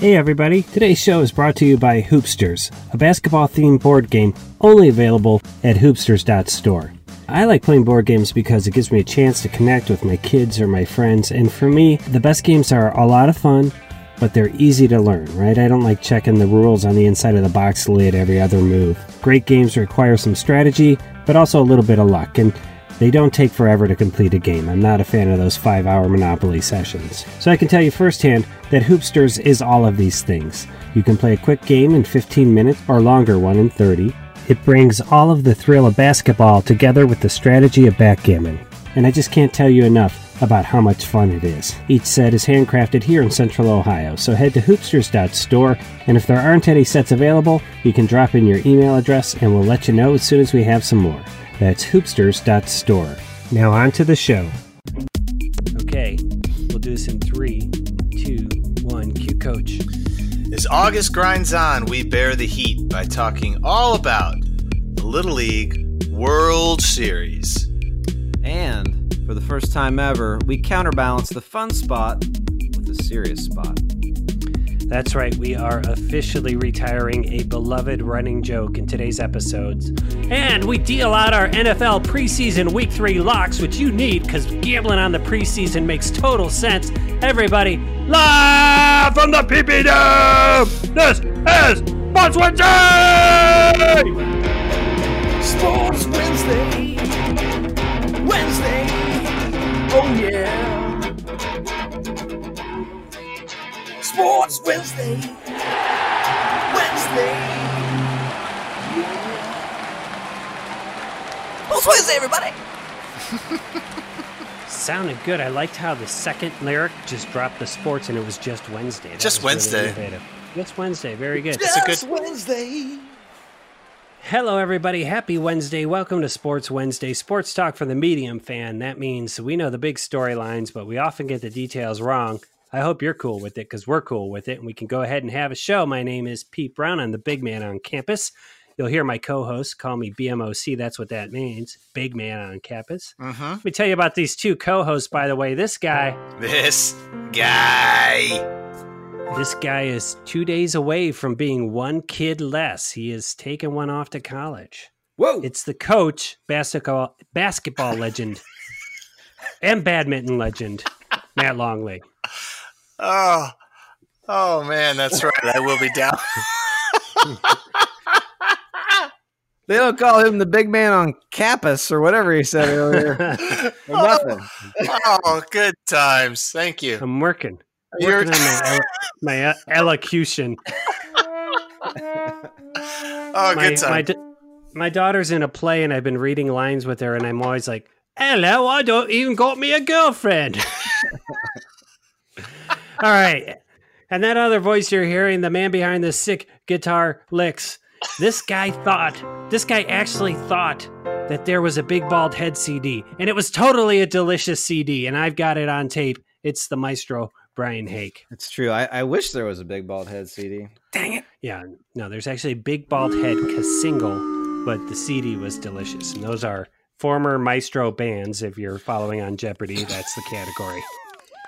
Hey everybody, today's show is brought to you by Hoopsters, a basketball themed board game only available at hoopsters.store. I like playing board games because it gives me a chance to connect with my kids or my friends, and for me, the best games are a lot of fun, but they're easy to learn, right? I don't like checking the rules on the inside of the box lid every other move. Great games require some strategy, but also a little bit of luck, and they don't take forever to complete a game. I'm not a fan of those five hour Monopoly sessions. So I can tell you firsthand that Hoopsters is all of these things. You can play a quick game in 15 minutes or longer one in 30. It brings all of the thrill of basketball together with the strategy of backgammon. And I just can't tell you enough about how much fun it is. Each set is handcrafted here in Central Ohio, so head to hoopsters.store, and if there aren't any sets available, you can drop in your email address and we'll let you know as soon as we have some more. That's hoopsters.store. Now on to the show. Okay, we'll do this in three, two, one. Cue coach. As August grinds on, we bear the heat by talking all about the Little League World Series. And for the first time ever, we counterbalance the fun spot with a serious spot. That's right, we are officially retiring a beloved running joke in today's episodes. And we deal out our NFL preseason week three locks, which you need because gambling on the preseason makes total sense. Everybody, live from the PP Dome! This is Sports Wednesday! Sports Wednesday. Wednesday. Oh yeah. Sports Wednesday. Wednesday. Sports Wednesday, everybody. Sounded good. I liked how the second lyric just dropped the sports and it was just Wednesday. That Just was really Wednesday. innovative. Just Wednesday. Very good. a good- Wednesday. Hello, everybody. Happy Wednesday. Welcome to Sports Wednesday, sports talk for the medium fan. That means we know the big storylines, but we often get the details wrong. I hope you're cool with it because we're cool with it and we can go ahead and have a show. My name is Pete Brown. I'm the big man on campus. You'll hear my co host call me BMOC. That's what that means big man on campus. Mm-hmm. Let me tell you about these two co hosts, by the way. This guy, This guy. this guy is two days away from being one kid less. He has taken one off to college. Whoa! It's the coach, basketball basketball legend, and badminton legend, Matt Longley. Oh, oh man, that's right. I will be down. they don't call him the big man on campus or whatever he said earlier. nothing. oh, good times. Thank you. I'm working. I'm You're- working on my, my uh, elocution. Oh, My, good time. my, my daughter's in a play, and I've been reading lines with her, and I'm always like, "Hello, I don't even got me a girlfriend." All right, and that other voice you're hearing, the man behind the sick guitar licks. This guy thought, this guy actually thought that there was a big bald head CD, and it was totally a delicious CD, and I've got it on tape. It's the maestro Brian Hake. It's true. I, I wish there was a big bald head CD. Dang it. Yeah, no, there's actually a big bald head ca- single, but the CD was delicious. And those are former Maestro bands. If you're following on Jeopardy, that's the category.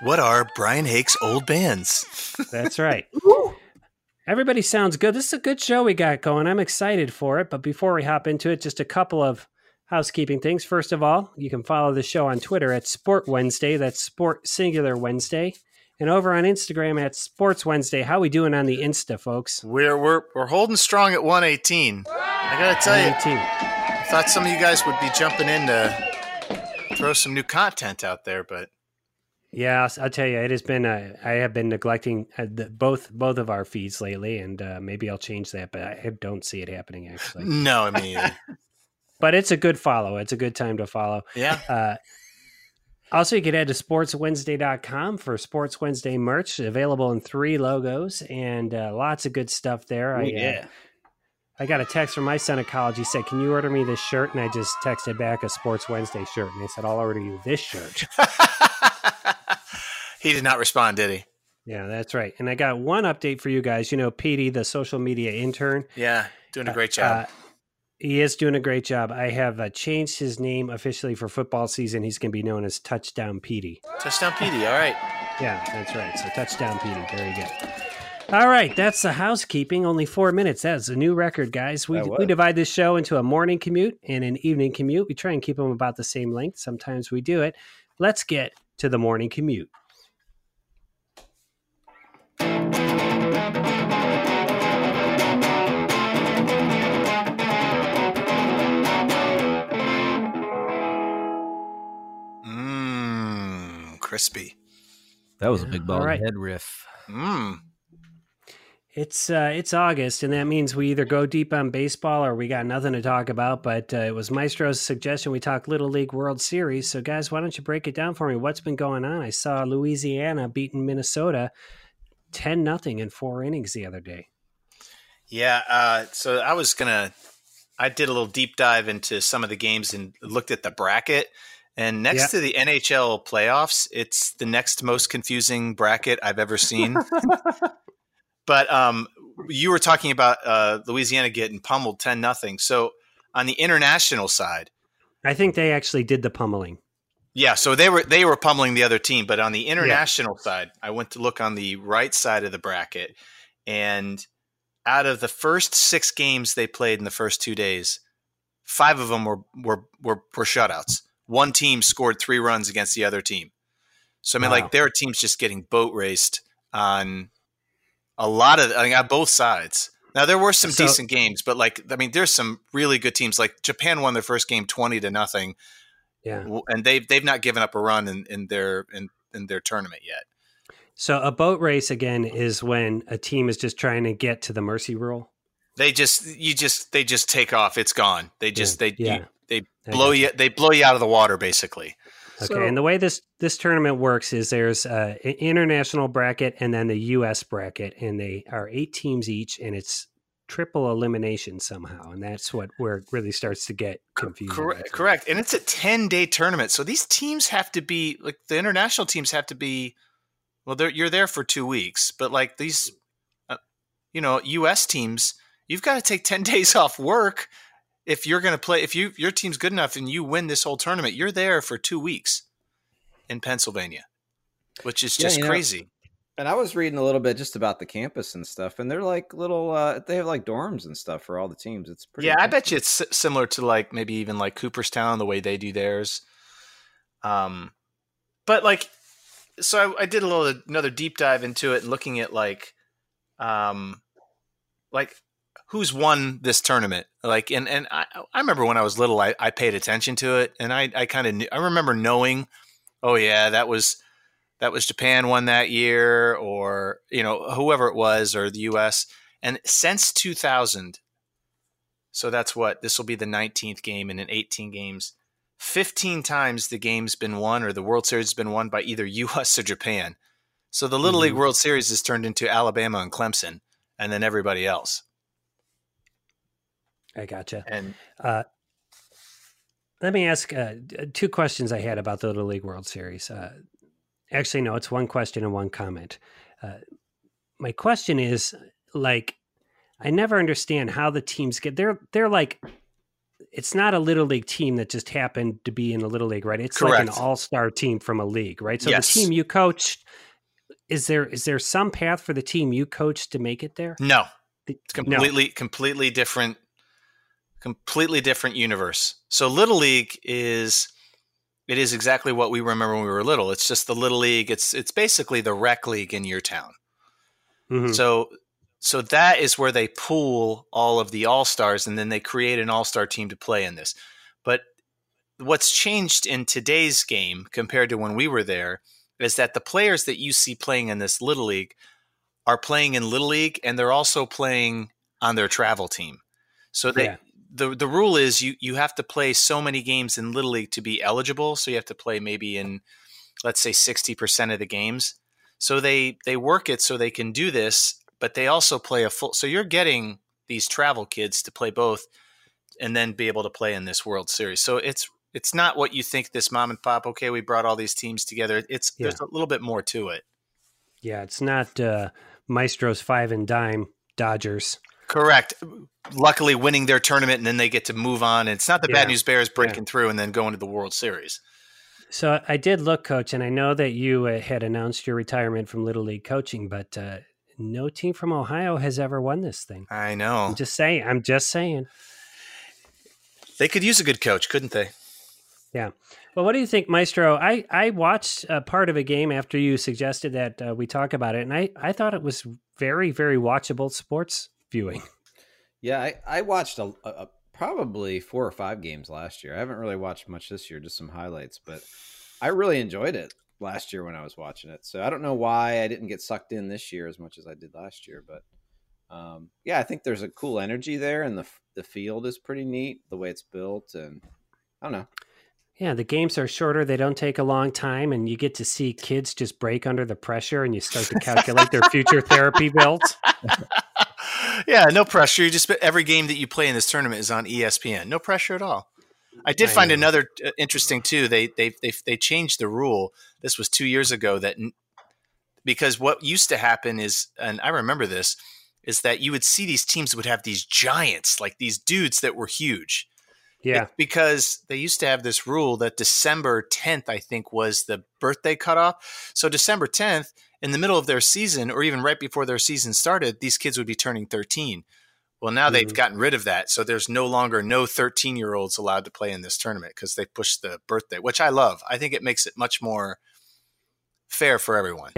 What are Brian Hake's old bands? That's right. Everybody sounds good. This is a good show we got going. I'm excited for it. But before we hop into it, just a couple of housekeeping things. First of all, you can follow the show on Twitter at Sport Wednesday. That's Sport Singular Wednesday. And over on Instagram at Sports Wednesday. How we doing on the Insta, folks? We're we're we're holding strong at 118. I gotta tell you, I thought some of you guys would be jumping in to throw some new content out there, but Yeah, I'll, I'll tell you, it has been. Uh, I have been neglecting uh, the, both both of our feeds lately, and uh, maybe I'll change that. But I don't see it happening actually. no, I mean, but it's a good follow. It's a good time to follow. yeah. Uh, also, you can head to sportswednesday.com for Sports Wednesday merch available in three logos and uh, lots of good stuff there. I, uh, I got a text from my son at college. He said, Can you order me this shirt? And I just texted back a Sports Wednesday shirt. And they said, I'll order you this shirt. he did not respond, did he? Yeah, that's right. And I got one update for you guys. You know, Petey, the social media intern, Yeah, doing a great job. uh, he is doing a great job. I have uh, changed his name officially for football season. He's going to be known as Touchdown Petey. Touchdown PD. All right. Yeah, that's right. So Touchdown Petey. Very good. All right, that's the housekeeping. Only four minutes. That's a new record, guys. We, we divide this show into a morning commute and an evening commute. We try and keep them about the same length. Sometimes we do it. Let's get to the morning commute. Crispy. That was a big ball All right. head riff. Mmm. It's uh, it's August, and that means we either go deep on baseball or we got nothing to talk about. But uh, it was Maestro's suggestion we talk Little League World Series. So, guys, why don't you break it down for me? What's been going on? I saw Louisiana beating Minnesota ten nothing in four innings the other day. Yeah. Uh, so I was gonna. I did a little deep dive into some of the games and looked at the bracket. And next Yeah. to the NHL playoffs, it's the next most confusing bracket I've ever seen. but um, you were talking about uh, Louisiana getting pummeled ten nothing. So on the international side, I think they actually did the pummeling. Yeah, so they were they were pummeling the other team, but on the international side, I went to look on the right side of the bracket, and out of the first six games they played in the first two days, five of them were were were, were shutouts. One team scored three runs against the other team. So I mean, Wow. like there are teams just getting boat raced on a lot of I mean, on both sides. Now there were some So- decent games, but like I mean, there's some really good teams. Like Japan won their first game twenty to nothing Yeah. and they've they've not given up a run in, in their in, in their tournament yet. So a boat race again is when a team is just trying to get to the mercy rule. They just you just they just take off. It's gone. They just they Yeah. you- blow gotcha. you they blow you out of the water basically. Okay, So- and the way this this tournament works is there's uh, an international bracket and then the U.S. bracket, and they are eight teams each, and it's triple elimination somehow, and that's what where it really starts to get confusing. I Correct, correct. And it's a ten day tournament, so these teams have to be like the international teams have to be. Well, they're, you're there for two weeks, but like these, uh, you know, U.S. teams, you've got to take ten days off work if you're going to play. If you your team's good enough and you win this whole tournament, you're there for two weeks in Pennsylvania, which is Yeah, just know, crazy. And I was reading a little bit just about the campus and stuff, and they're like little. uh They have like dorms and stuff for all the teams. It's pretty. Yeah, I bet you it's similar to like maybe even like Cooperstown the way they do theirs. Um, but like, so I, I did a little another deep dive into it and looking at like, um, like who's won this tournament. Like, and and I I remember when I was little, I, I paid attention to it, and I I kind of. I remember knowing, oh yeah, that was that was Japan won that year, or you know whoever it was, or the U.S. And since 2000, so that's what this will be the 19th game and in 18 games. 15 times the game's been won or the World Series has been won by either US or Japan. So the Little League Mhm. World Series has turned into Alabama and Clemson and then everybody else. I gotcha. And Uh, let me ask uh, two questions I had about the Little League World Series. Uh, actually, no, it's one question and one comment. Uh, my question is like, I never understand how the teams get. They're they're like, it's not a little league team that just happened to be in a little league, right? It's like an all star team from a league, right? So Yes. the team you coached, is there is there some path for the team you coached to make it there? no, it's completely completely different completely different universe. So Little League is it is exactly what we remember when we were little. It's just the Little League. It's it's basically the rec league in your town. Mhm. So so that is where they pool all of the all-stars and then they create an all-star team to play in this. But what's changed in today's game compared to when we were there is that the players that you see playing in this little league are playing in little league and they're also playing on their travel team. So they Yeah. The the rule is you you have to play so many games in little league to be eligible. So you have to play maybe in let's say 60% of the games. So they they work it so they can do this, but they also play a full so you're getting these travel kids to play both and then be able to play in this World Series. So it's it's not what you think this mom and pop okay, we brought all these teams together. It's Yeah. there's a little bit more to it. Yeah, it's not uh, Maestro's five and dime Dodgers. Correct. Luckily winning their tournament and then they get to move on. It's not the Yeah. bad news bears breaking through and then going to the World Series. So I did look, coach, and I know that you uh, had announced your retirement from Little League coaching, but uh, no team from Ohio has ever won this thing. I know. I'm just saying. I'm just saying. They could use a good coach, couldn't they? Yeah. Well, what do you think, Maestro? I, I watched a part of a game after you suggested that uh, we talk about it, and I, I thought it was very, very watchable sports viewing. Yeah, I, I watched a, a, probably four or five games last year. I haven't really watched much this year, just some highlights, but I really enjoyed it last year when I was watching it. So I don't know why I didn't get sucked in this year as much as I did last year, but um, yeah, I think there's a cool energy there, and the the field is pretty neat the way it's built, and I don't know. Yeah, the games are shorter. They don't take a long time, and you get to see kids just break under the pressure, and you start to calculate their future therapy bills. yeah, no pressure. You just every game that you play in this tournament is on ESPN. No pressure at all. I did I find know. another uh, interesting too. They they they they changed the rule. This was two years ago that n- because what used to happen is, and I remember this, is that you would see these teams would have these giants, like these dudes that were huge. Yeah, It's because they used to have this rule that December 10th, I think, was the birthday cutoff. So December 10th, in the middle of their season, or even right before their season started, these kids would be turning 13. Well, now they've Mhm. gotten rid of that. So there's no longer no 13 year olds allowed to play in this tournament because they pushed the birthday, which I love. I think it makes it much more fair for everyone.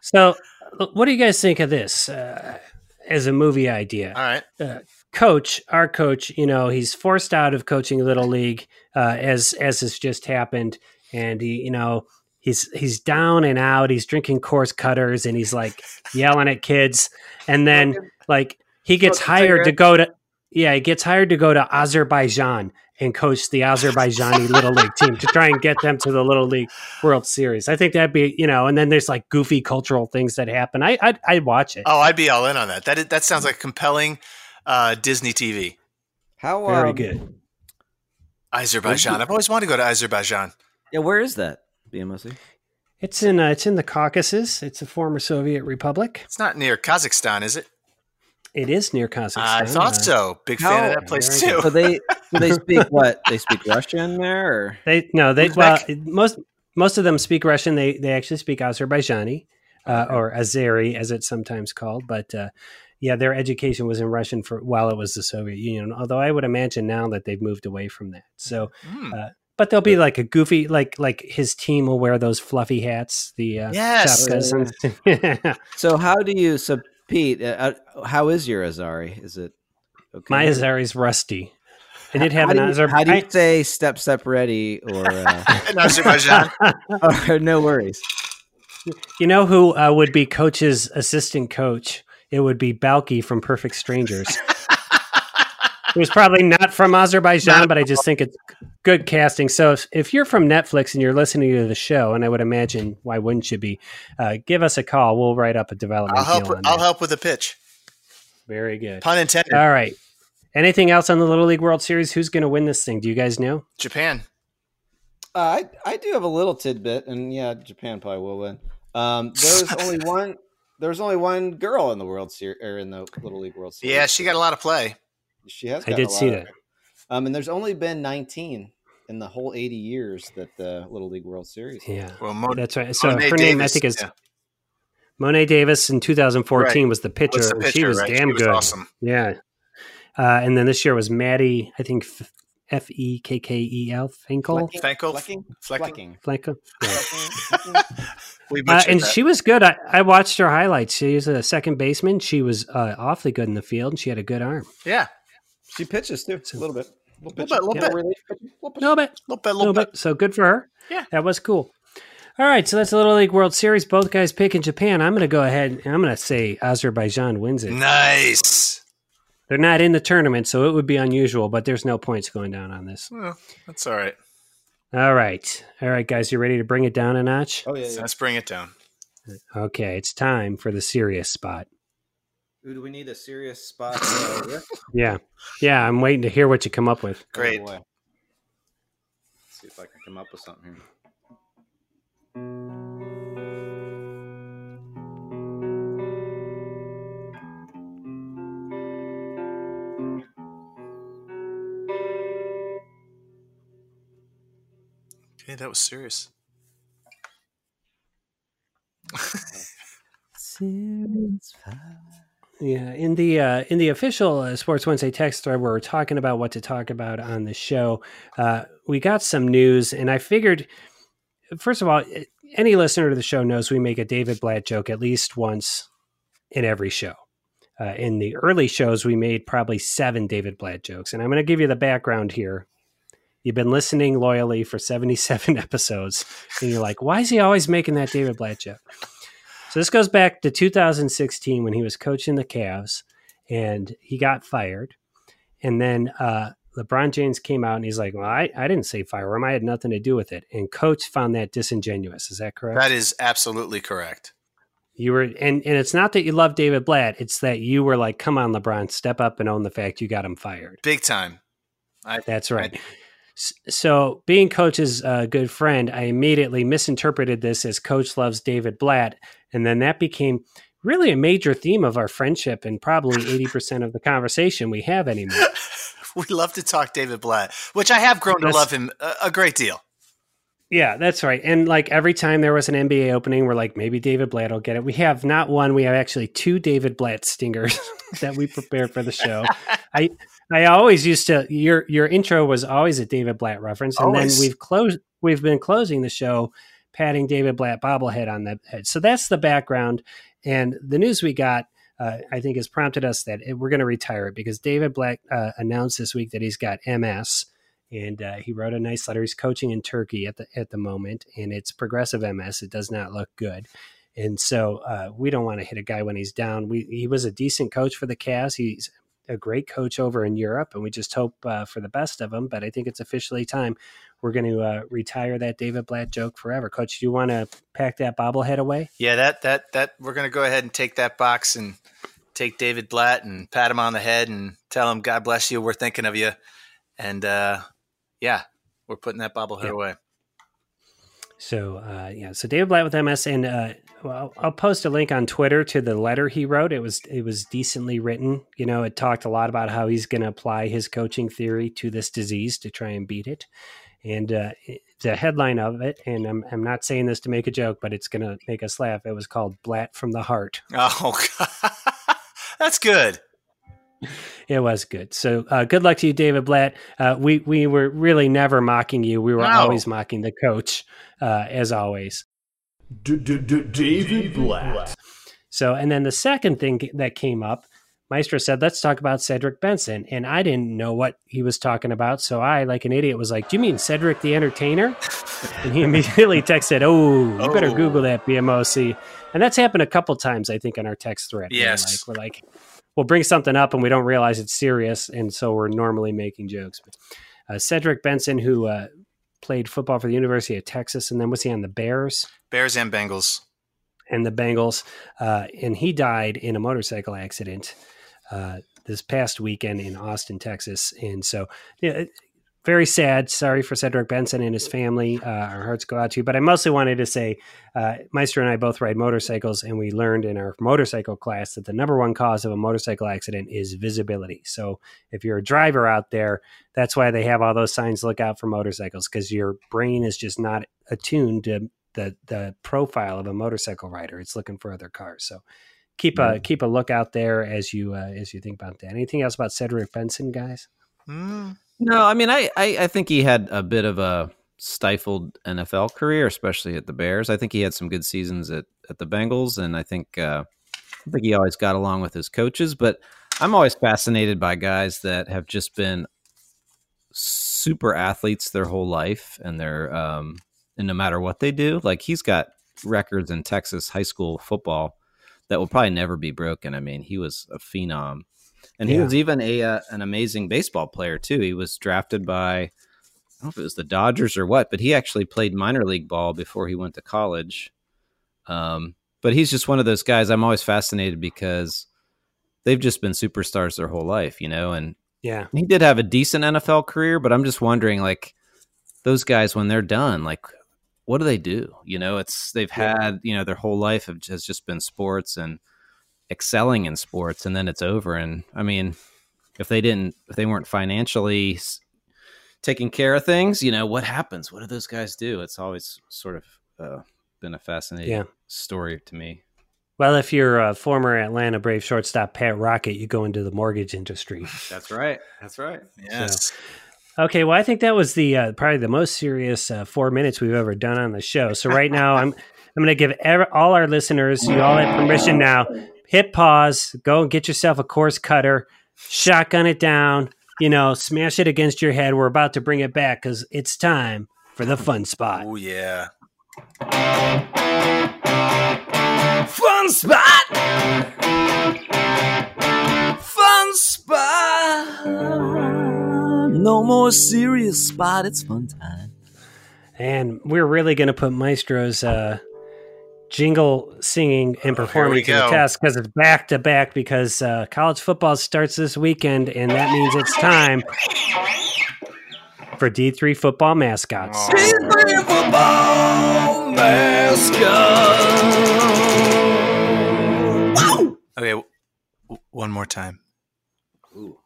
So, uh, what do you guys think of this uh, as a movie idea? All right. Coach, our coach, you know, he's forced out of coaching little league uh, as as has just happened, and he, you know, he's he's down and out. He's drinking Coors Cutters, and he's like yelling at kids, and then like he gets hired to go to yeah, he gets hired to go to Azerbaijan and coach the Azerbaijani little league team to try and get them to the little league World Series. I think that'd be you know, and then there's like goofy cultural things that happen. I I'd, I'd watch it. Oh, I'd be all in on that. That, is, that sounds like compelling uh, Disney TV. How Very um, good. Azerbaijan. I've always wanted to go to Azerbaijan. Yeah, where is that? BMOC. It's in uh, it's in the Caucasus. It's a former Soviet republic. It's not near Kazakhstan, is it? It is near Kazakhstan. I thought Uh, so. Big fan How- of that place too. So they do they speak what? They speak Russian there, or They no, they well most most of them speak Russian. They they actually speak Azerbaijani uh, or Azeri as it's sometimes called. But uh, yeah, their education was in Russian for while it was the Soviet Union. Although I would imagine now that they've moved away from that. So, Hmm. but there'll be like a goofy like like his team will wear those fluffy hats. The uh, Yes. shapkas and- so how do you? So Pete, uh, uh, how is your Azeri? Is it okay? my Azeri's rusty. I did have how an do you, Azer. How do you I- say step step ready or, uh, In Azerbaijan. or no worries? You know who uh, would be coach's assistant coach? It would be Balki from Perfect Strangers. it was probably not from Azerbaijan, but I just think it's good casting. So if, if you're from Netflix and you're listening to the show, and I would imagine why wouldn't you be, uh, give us a call. We'll write up a development I'll help. deal With, on I'll that. help with the pitch. Very good. Pun intended. All right. Anything else on the Little League World Series? Who's going to win this thing? Do you guys know? Japan. Uh, I I do have a little tidbit, and yeah, Japan probably will win. Um, there's only one. There's only one girl in the World Series or in the Little League World Series. Yeah, she got a lot of play. she has. I did a lot see of- that. Um, and there's only been 19 in the whole 80 years that the Little League World Series. Yeah, Well, Mo- that's right. So Mo'ne her name, I think, is yeah. Mo'ne Davis in 2014 Right. was the pitcher. the pitcher, she was right? damn She was good. awesome. Yeah. Uh, and then this year was Maddie, I think F E K K E L Finkel. Finkel? Flecking? Flecking? Flecking. Flecking? We Uh, and that. she was good. I, I watched her highlights. She was a second baseman. She was uh, awfully good in the field, and she had a good arm. yeah, she pitches too, a little bit. Little bit, little Yeah. bit. Relief pitching, little pitch. No bit, little bit, no little bit. bit. So good for her. Yeah. that was cool. All right, so that's the Little League World Series. Both guys picking Japan. I'm going to go ahead and I'm going to say Azerbaijan wins it. Nice. They're not in the tournament, so it would be unusual, but there's no points going down on this. Well, that's all right. All right. All right, guys, you ready to bring it down a notch? Oh yeah, yeah. Let's bring it down. Okay, it's time for the serious spot. Ooh, do we need a serious spot? Uh, Yeah. Yeah, I'm waiting to hear what you come up with. Great. Oh, boy. Let's see if I can come up with something here. Okay, that was serious. Let's Series five. Yeah, in the uh, in the official uh, Sports Wednesday text thread, where we're talking about what to talk about on the show, uh, we got some news, and I figured, first of all, any listener to the show knows we make a David Blatt joke at least once in every show. Uh, in the early shows, we made probably seven David Blatt jokes, and I'm going to give you the background here. You've been listening loyally for 77 episodes, and you're like, why is he always making that David Blatt joke? So this goes back to 2016 when he was coaching the Cavs and he got fired. And then uh, LeBron James came out and he's like, Well, I, I didn't say fire him. I had nothing to do with it. And coach found that disingenuous. Is that correct? That is absolutely correct. You were, and, and it's not that you love David Blatt, it's that you were like, Come on, LeBron, step up and own the fact you got him fired. Big time. I, That's right. S- So, being coach's uh, good friend, I immediately misinterpreted this as coach loves David Blatt. And then that became really a major theme of our friendship and probably 80% of the conversation we have anymore. we love to talk David Blatt, which I have grown to love him a, a great deal. Yeah, that's right. And like every time there was an NBA opening, we're like, maybe David Blatt will get it. We have not one, we have actually two David Blatt stingers that we prepared for the show. I I always used to your your intro was always a David Blatt reference, and Always. then we've closed we've been closing the show patting David Blatt bobblehead on the head. So that's the background. And the news we got, uh, I think, has prompted us that it, we're going to retire it because David Blatt uh, announced this week that he's got MS, and uh, he wrote a nice letter. He's coaching in Turkey at the at the moment, and it's progressive MS. It does not look good. And so uh, we don't want to hit a guy when he's down. We, he was a decent coach for the Cavs. He's a great coach over in Europe, and we just hope uh, for the best of him. But I think it's officially time. We're going to uh, retire that David Blatt joke forever. Coach, do you want to pack that bobblehead away? Yeah, that that that we're gonna go ahead and take that box and take David Blatt and pat him on the head and tell him God bless you. We're thinking of you, and uh, yeah, we're putting that bobblehead Yeah. away. So uh, yeah, so David Blatt with MS, and uh, well, I'll post a link on Twitter to the letter he wrote. It was it was decently written. You know, it talked a lot about how he's going to apply his coaching theory to this disease to try and beat it. And uh, the headline of it, and I'm I'm not saying this to make a joke, but it's going to make us laugh. It was called "Blatt from the Heart." Oh, God. that's good. It was good. So uh, good luck to you, David Blatt. Uh, we we were really never mocking you. We were always mocking the coach, uh, as always. David Blatt. So, and then the second thing that came up, Maestro said, let's talk about Cedric Benson. And I didn't know what he was talking about. So I, like an idiot, was like, Do you mean Cedric the Entertainer? And he immediately texted, Oh, you better Oh. Google that BMOC. And that's happened a couple times, I think, in our text thread. where, Yes. Like, we're like, we'll bring something up and we don't realize it's serious. And so we're normally making jokes. But uh, Cedric Benson, who uh, played football for the University of Texas, and then was he on the Bears? Bears and Bengals. and the Bengals, uh, and he died in a motorcycle accident uh, this past weekend in Austin, Texas. And so, yeah, very sad. Sorry for Cedric Benson and his family. Uh, our hearts go out to you. But I mostly wanted to say, uh, Meister and I both ride motorcycles, and we learned in our motorcycle class that the number one cause of a motorcycle accident is visibility. So if you're a driver out there, that's why they have all those signs. Look out for motorcycles because your brain is just not attuned to the the profile of a motorcycle rider. It's looking for other cars. So keep a keep a look out there as you uh, as you think about that. Anything else about Cedric Benson, guys? Hmm. No, I mean, I, I, I think he had a bit of a stifled NFL career, especially at the Bears. I think he had some good seasons at, at the Bengals, and I think uh, I think he always got along with his coaches. But I'm always fascinated by guys that have just been super athletes their whole life, and they're um, and no matter what they do, like he's got records in Texas high school football that will probably never be broken. I mean, he was a phenom and he was even a uh, an amazing baseball player too. He was drafted by I don't know if it was the Dodgers or what, but he actually played minor league ball before he went to college. Um, but he's just one of those guys. I'm always fascinated because they've just been superstars their whole life, you know. And Yeah, he did have a decent NFL career, but I'm just wondering, like, those guys when they're done, like, what do they do? You know, it's they've had you know their whole life have, has just been sports and excelling in sports, and then it's over. And I mean, if they didn't, if they weren't financially s- taking care of things, you know, what happens? What do those guys do? It's always sort of uh, been a fascinating Yeah. story to me. Well, if you're a former Atlanta Brave shortstop Pat Rockett, you go into the mortgage industry. That's right. That's right. Yes. Okay, well, I think that was the uh, probably the most serious uh, four minutes we've ever done on the show. So right now, I'm I'm going to give ev- all our listeners, you all have permission now. Hit pause, go and get yourself a Coors Cutter, shotgun it down, you know, smash it against your head. We're about to bring it back because it's time for the fun spot. Oh yeah. Fun spot! Fun spot! No more serious spot, it's fun time. And we're really going to put Maestro's uh, jingle singing and performing we to the test because it's back to back because uh, college football starts this weekend, and that means it's time for D3 football mascots. Oh. D3 football mascot! Wow! Okay. w- one more time. Ooh.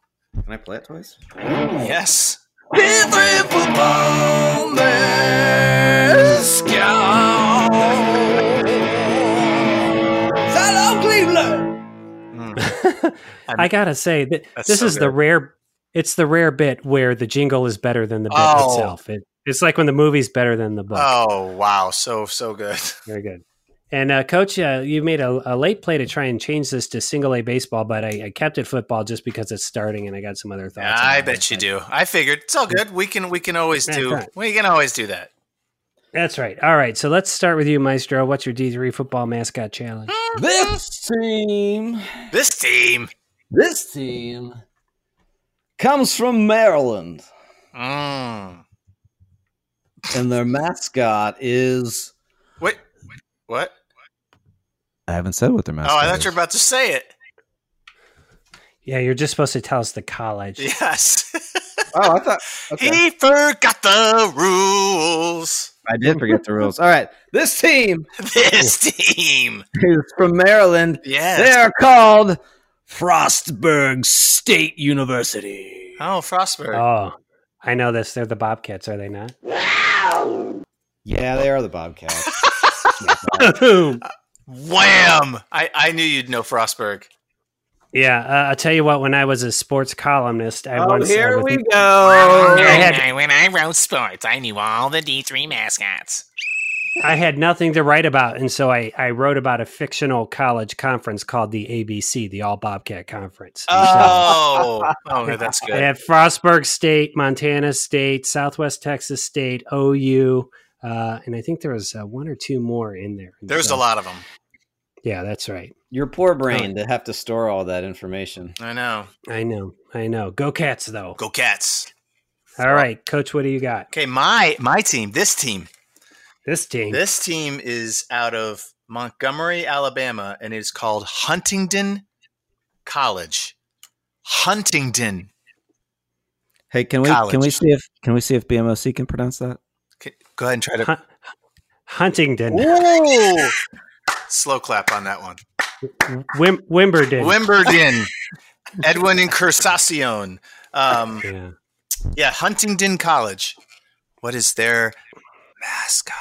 Can I play it twice? Yes. D3 football mascot! Mm. I gotta say that this so is the rare. It's the rare bit where the jingle is better than the bit Oh. itself. It, it's like when the movie's better than the book. Oh wow, so so good. Very good. And uh, coach, uh, you made a, a late play to try and change this to single A baseball, but I, I kept it football just because it's starting, and I got some other thoughts. I bet you do. I figured it's all good. We can we can always do we can always do that. That's right. All right, so let's start with you, Maestro. What's your D three football mascot challenge? This team, This team. this team comes from Maryland, Mm. and their mascot is. Wait, what? I haven't said what their mascot is. Oh, mascot I thought you were about to say it. Yeah, you're just supposed to tell us the college. Yes. Oh, I thought. Okay. he forgot the rules. I did forget the rules. All right. This team This team. is from Maryland. Yes. They are called Frostburg State University. Oh, Frostburg. Oh, I know this. They're the Bobcats, are they not? Wow. Yeah, they are the Bobcats. Wham! I, I knew you'd know Frostburg. Yeah, uh, I'll tell you what. When I was a sports columnist, I oh, once uh, here with- we go. I had- when I wrote sports, I knew all the D3 mascots. I had nothing to write about, and so I, I wrote about a fictional college conference called the ABC, the All Bobcat Conference. And so- Oh, oh, that's I good. had Frostburg State, Montana State, Southwest Texas State, OU, uh, and I think there was uh, one or two more in there. There's so- a lot of them. Yeah, that's right. Your poor brain to have to store all that information. I know. I know. I know. Go Cats, though. Go Cats. All right, Coach, what do you got? Okay, my my team, this team, This team. this team is out of Montgomery, Alabama, and it's called Huntingdon College. Huntingdon. Hey, can we College. can we see if can we see if BMOC can pronounce that? Okay, Go ahead and try to. Hun- Huntington. Ooh! Slow clap on that one. Wim- Wimbledon. Wimbledon. Edwin and Cursacion. Um, yeah. yeah, Huntingdon College. What is their mascot?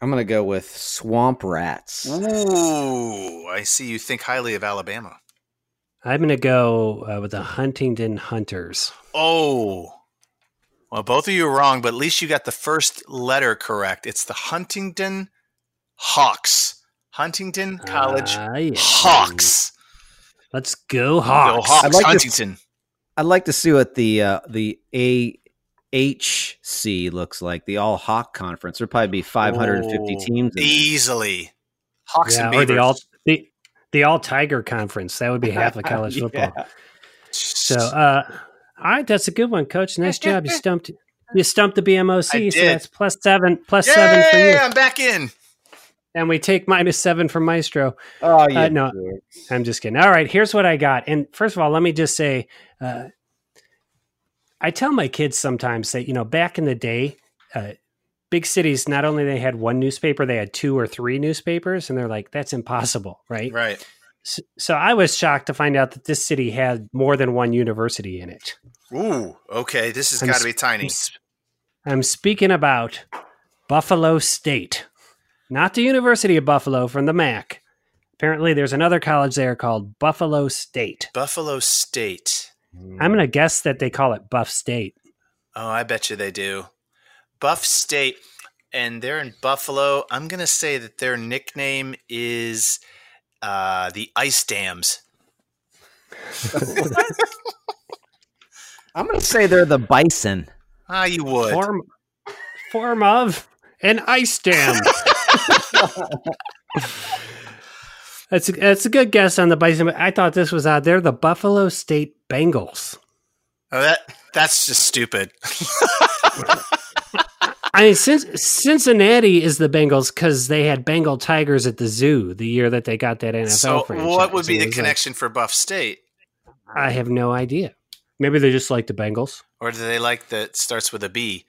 I'm gonna go with swamp rats. Ooh, I see you think highly of Alabama. I'm going to go uh, with the Huntington Hunters. Oh. Well, both of you are wrong, but at least you got the first letter correct. It's the Huntingdon Hawks. Huntingdon College Ah, yeah. Hawks. Let's go Go Hawks. Hawks, I'd like to- Huntingdon. I'd like to see what the uh, the AHC looks like. The All Hawk Conference. There'd probably be 550 Oh, teams. In. Easily. Hawks Yeah, and or the all the the all Tiger Conference. That would be half of college football. Yeah. So, uh, all right, that's a good one, Coach. Nice job. You stumped you stumped the BMOC. So that's plus seven plus seven for you, I'm back in. and we take minus seven from Maestro. Oh yeah. Uh, no. I'm just kidding. All right, here's what I got. And first of all, let me just say, uh, I tell my kids sometimes that you know back in the day, uh, big cities not only they had one newspaper, they had two or three newspapers, and they're like, that's impossible, right? Right. So, I was shocked to find out that this city had more than one university in it. Ooh, okay. This has got to be tiny. I'm, I'm speaking about Buffalo State. not the University of Buffalo from the MAC. Apparently, there's another college there called Buffalo State. Buffalo State. I'm going to guess that they call it Buff State. Oh, I bet you they do. Buff State, and they're in Buffalo. I'm gonna say that their nickname is uh, the Ice Dams. I'm going to say they're the Bison. Ah, you would. Form, form of an ice dam. that's a, that's a good guess on the Bison. But I thought this was out They're the Buffalo State Bengals. Oh, that that's just stupid. I mean, since Cincinnati is the Bengals because they had Bengal tigers at the zoo the year that they got that NFL so, franchise. what would be the was like- connection for Buff State? I have no idea. Maybe they just like the Bengals. Or do they like that starts with a B?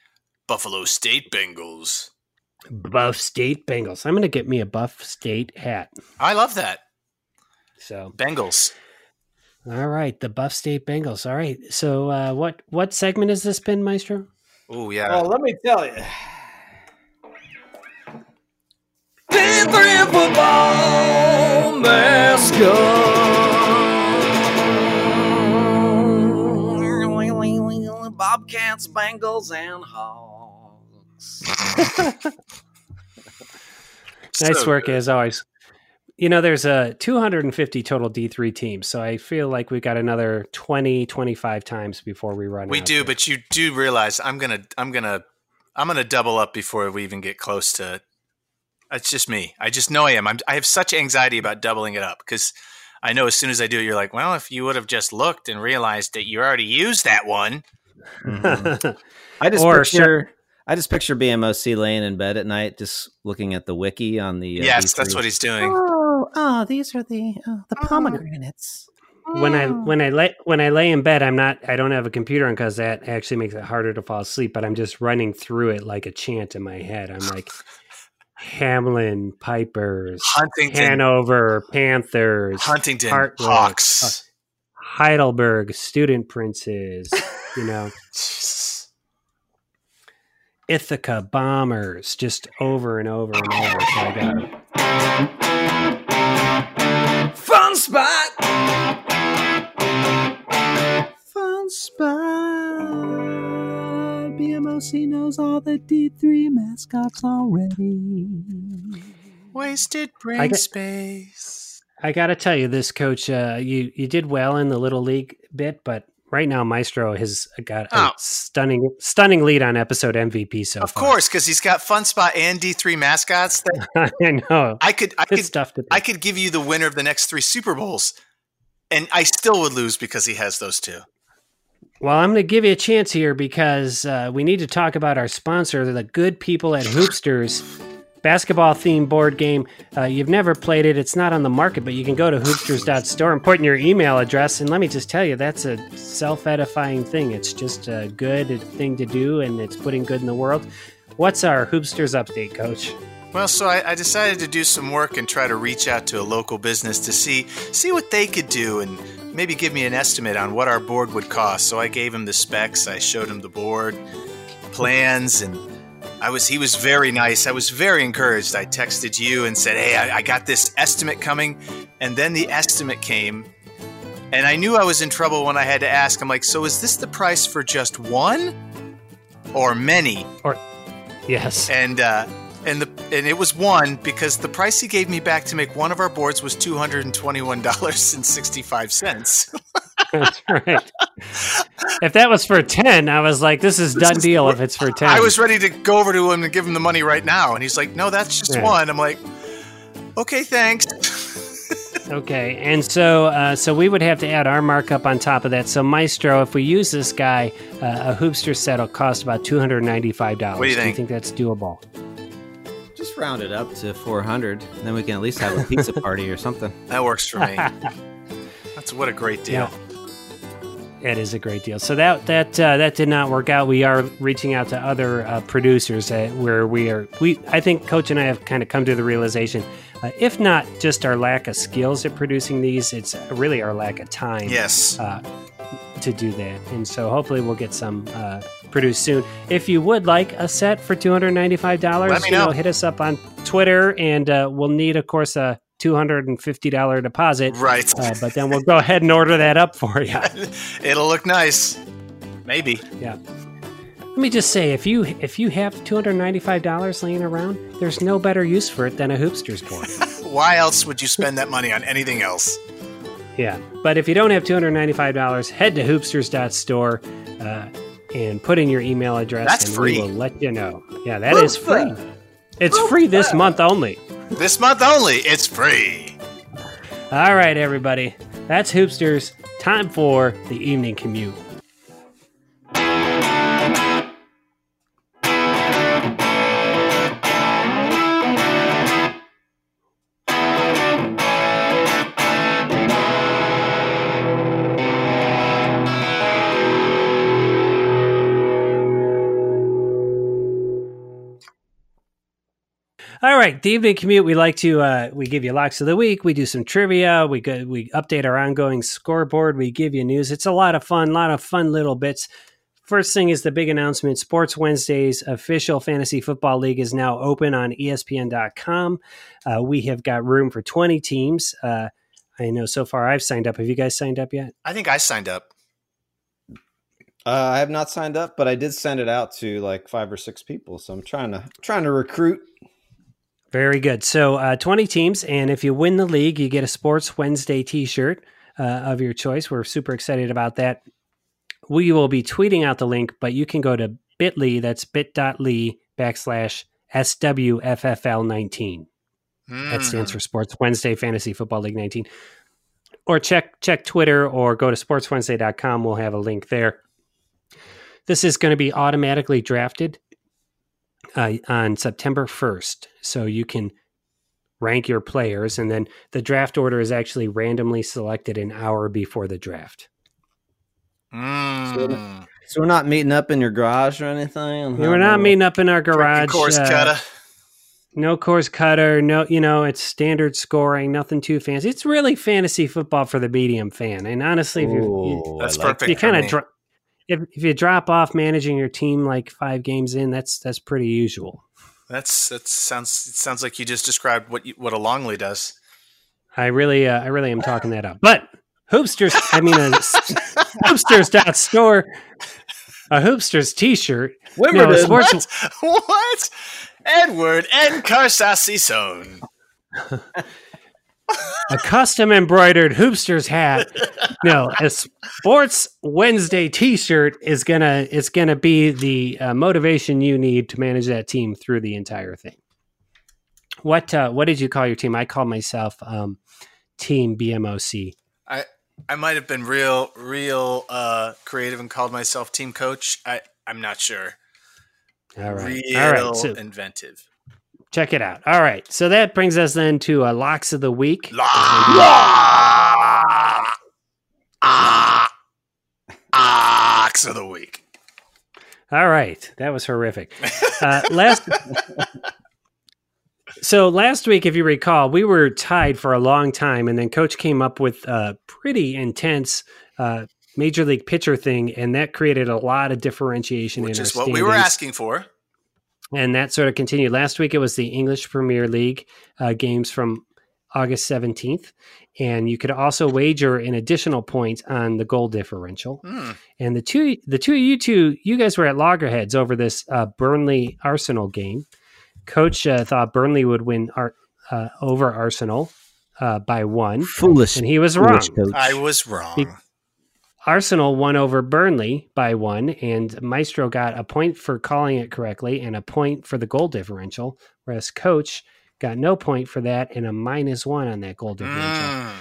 Buffalo State Bengals. Buff State Bengals. I'm going to get me a Buff State hat. I love that. So, Bengals. all right, the Buff State Bengals. All right. So, uh, what what segment has this, been, Maestro? Oh yeah. Well, let me tell you. D3 football mascot. Bobcats, Bengals, and Hogs. Nice So work good. as always. You know, there's a 250 total D3 teams, so I feel like we got another 20, 25 times before we run. We out do, there. but you do realize I'm gonna I'm gonna I'm gonna double up before we even get close to. It's just me. I just know I am. I'm, I have such anxiety about doubling it up because I know as soon as I do it, you're like, well, if you would have just looked and realized that you already used that one. I just or picture, sure, I just picture BMOC laying in bed at night, just looking at the wiki on the. Uh, yes, D3. that's what he's doing. Oh, oh, these are the uh, the pomegranates. when I when I lay when I lay in bed, I'm not. I don't have a computer on because that actually makes it harder to fall asleep. But I'm just running through it like a chant in my head. I'm like Hamline Pipers, Huntingdon, Hanover Panthers, Huntingdon Hartwick, Hawks. Heidelberg Student Princes. You know. Ithaca Bombers, just over and over and over. So I got Fun spot. Fun spot. BMOC knows all the D3 mascots already. Wasted brain I got- space. I got to tell you, this coach, uh, you you did well in the little league bit, but right now Maestro has got a Oh. stunning stunning lead on episode MVP. So Of far. course, because he's got Fun Spot and D three mascots. That I know I could, I good could, stuff to. I could give you the winner of the next three Super Bowls, and I still would lose because he has those two. Well, I'm going to give you a chance here because uh, we need to talk about our sponsor, the good people at Hoopsters. Basketball themed board game. Uh, you've never played it, it's not on the market, but you can go to hoopsters.store and put in your email address. And let me just tell you, that's a self edifying thing. It's just a good thing to do, and it's putting good in the world. What's our Hoopsters update, coach? Well, so I, I decided to do some work and try to reach out to a local business to see see what they could do and maybe give me an estimate on what our board would cost. So I gave him the specs. I showed him the board plans, and I was he was very nice. I was very encouraged. I texted you and said, "Hey, I, I got this estimate coming," and then the estimate came. And I knew I was in trouble when I had to ask. I'm like, so is this the price for just one or many? Or yes. and uh, and the and it was one because the price he gave me back to make one of our boards was two hundred and twenty one dollars and sixty five cents. That's right. if that was for 10, I was like, this is done is- deal if it's for 10. I was ready to go over to him and give him the money right now, and he's like, "No, that's just Yeah. one." I'm like, "Okay, thanks." Okay, and so uh, so we would have to add our markup on top of that. So Maestro, if we use this guy, uh, a hoopster set will cost about two hundred ninety-five dollars. What do you Do you think? think that's doable? Just round it up to 400, and then we can at least have a pizza party or something. That works for me. That's what a great deal. It is a great deal. So that that uh, that did not work out. We are reaching out to other uh, producers uh, where we are. We I think Coach and I have kind of come to the realization, uh, if not just our lack of skills at producing these, it's really our lack of time. Yes. uh, to do that. And so hopefully we'll get some uh, produced soon. If you would like a set for two hundred ninety five dollars, you know, know. hit us up on Twitter, and uh, we'll need, of course, a two hundred and fifty dollar deposit. Right. Uh, but then we'll go ahead and order that up for you. It'll look nice. Maybe. Yeah. Let me just say, if you if you have two hundred ninety five dollars laying around, there's no better use for it than a hoopsters board. Why else would you spend that money on anything else? Yeah, but if you don't have two hundred ninety-five dollars, head to hoopsters.store uh, and put in your email address, That's and free. we will let you know. Yeah, that is free. It's free this month only. This month only, it's free. All right, everybody, that's Hoopsters. Time for the evening commute. Right, the evening commute. We like to uh, we give you locks of the week. We do some trivia. We go, we update our ongoing scoreboard. We give you news. It's a lot of fun. A lot of fun little bits. First thing is the big announcement: Sports Wednesday's official fantasy football league is now open on ESPN.com. Uh, we have got room for twenty teams. Uh, I know so far I've signed up. Have you guys signed up yet? I think I signed up. Uh, I have not signed up, but I did send it out to like five or six people. So I'm trying to trying to recruit. Very good. So, uh, 20 teams, and if you win the league, you get a Sports Wednesday t shirt uh, of your choice. We're super excited about that. We will be tweeting out the link, but you can go to bit.ly, that's bit.ly backslash SWFFL19. That stands for Sports Wednesday Fantasy Football League 19. Or check check Twitter or go to sportswednesday.com. We'll have a link there. This is going to be automatically drafted uh, on September 1st. So you can rank your players, and then the draft order is actually randomly selected an hour before the draft. Mm. So we're not meeting up in your garage or anything. We're not meeting up in our garage. Coors uh, cutter. No Coors Cutter. No, you know, it's standard scoring. Nothing too fancy. It's really fantasy football for the medium fan. And honestly, if you, you, That's like perfect. you kind for of me. Dro- if, if you drop off managing your team like five games in, that's that's pretty usual. That's that sounds. It sounds like you just described what you, what a Longley does. I really, uh, I really am talking that up. But hoopsters, I mean, a hoopsters dot store, a hoopsters T-shirt. No, a Wimbledon. sports, What? what? Edward N. Carsasison. a custom embroidered hoopsters hat. No, a sports Wednesday T-shirt is gonna it's gonna be the uh, motivation you need to manage that team through the entire thing. What uh, what did you call your team? I call myself um, Team BMOC. I I might have been real, real uh, creative and called myself team coach. I, I'm not sure. All right, Real all right. So inventive. Check it out. All right, so that brings us then to uh, locks of the week. Ox of the week. All right, that was horrific. Uh, last, so last week, if you recall, we were tied for a long time, and then Coach came up with a pretty intense uh, major league pitcher thing, and that created a lot of differentiation Which in is our what we were asking for. And that sort of continued. Last week, it was the English Premier League uh, games from August seventeenth, and you could also wager an additional point on the goal differential. Hmm. And the two, the two of you two, you guys were at loggerheads over this uh, Burnley Arsenal game. Coach uh, thought Burnley would win Ar- uh, over Arsenal uh, by one, Foolish. and he was wrong. coach. I was wrong. Be- Arsenal won over Burnley by one, and Maestro got a point for calling it correctly and a point for the goal differential, whereas Coach got no point for that and a minus one on that goal differential. Mm.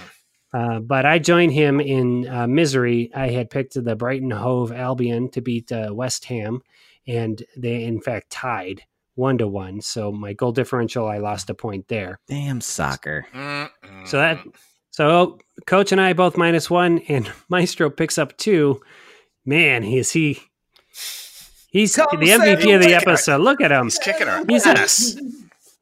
Uh, but I joined him in uh, misery. I had picked the Brighton Hove Albion to beat uh, West Ham, and they in fact tied one to one. So my goal differential, I lost a point there. Damn soccer. So that so coach and I both minus one, and Maestro picks up two. Man, is he? He's Come the MVP of the episode. Look at him, he's kicking our He's ass.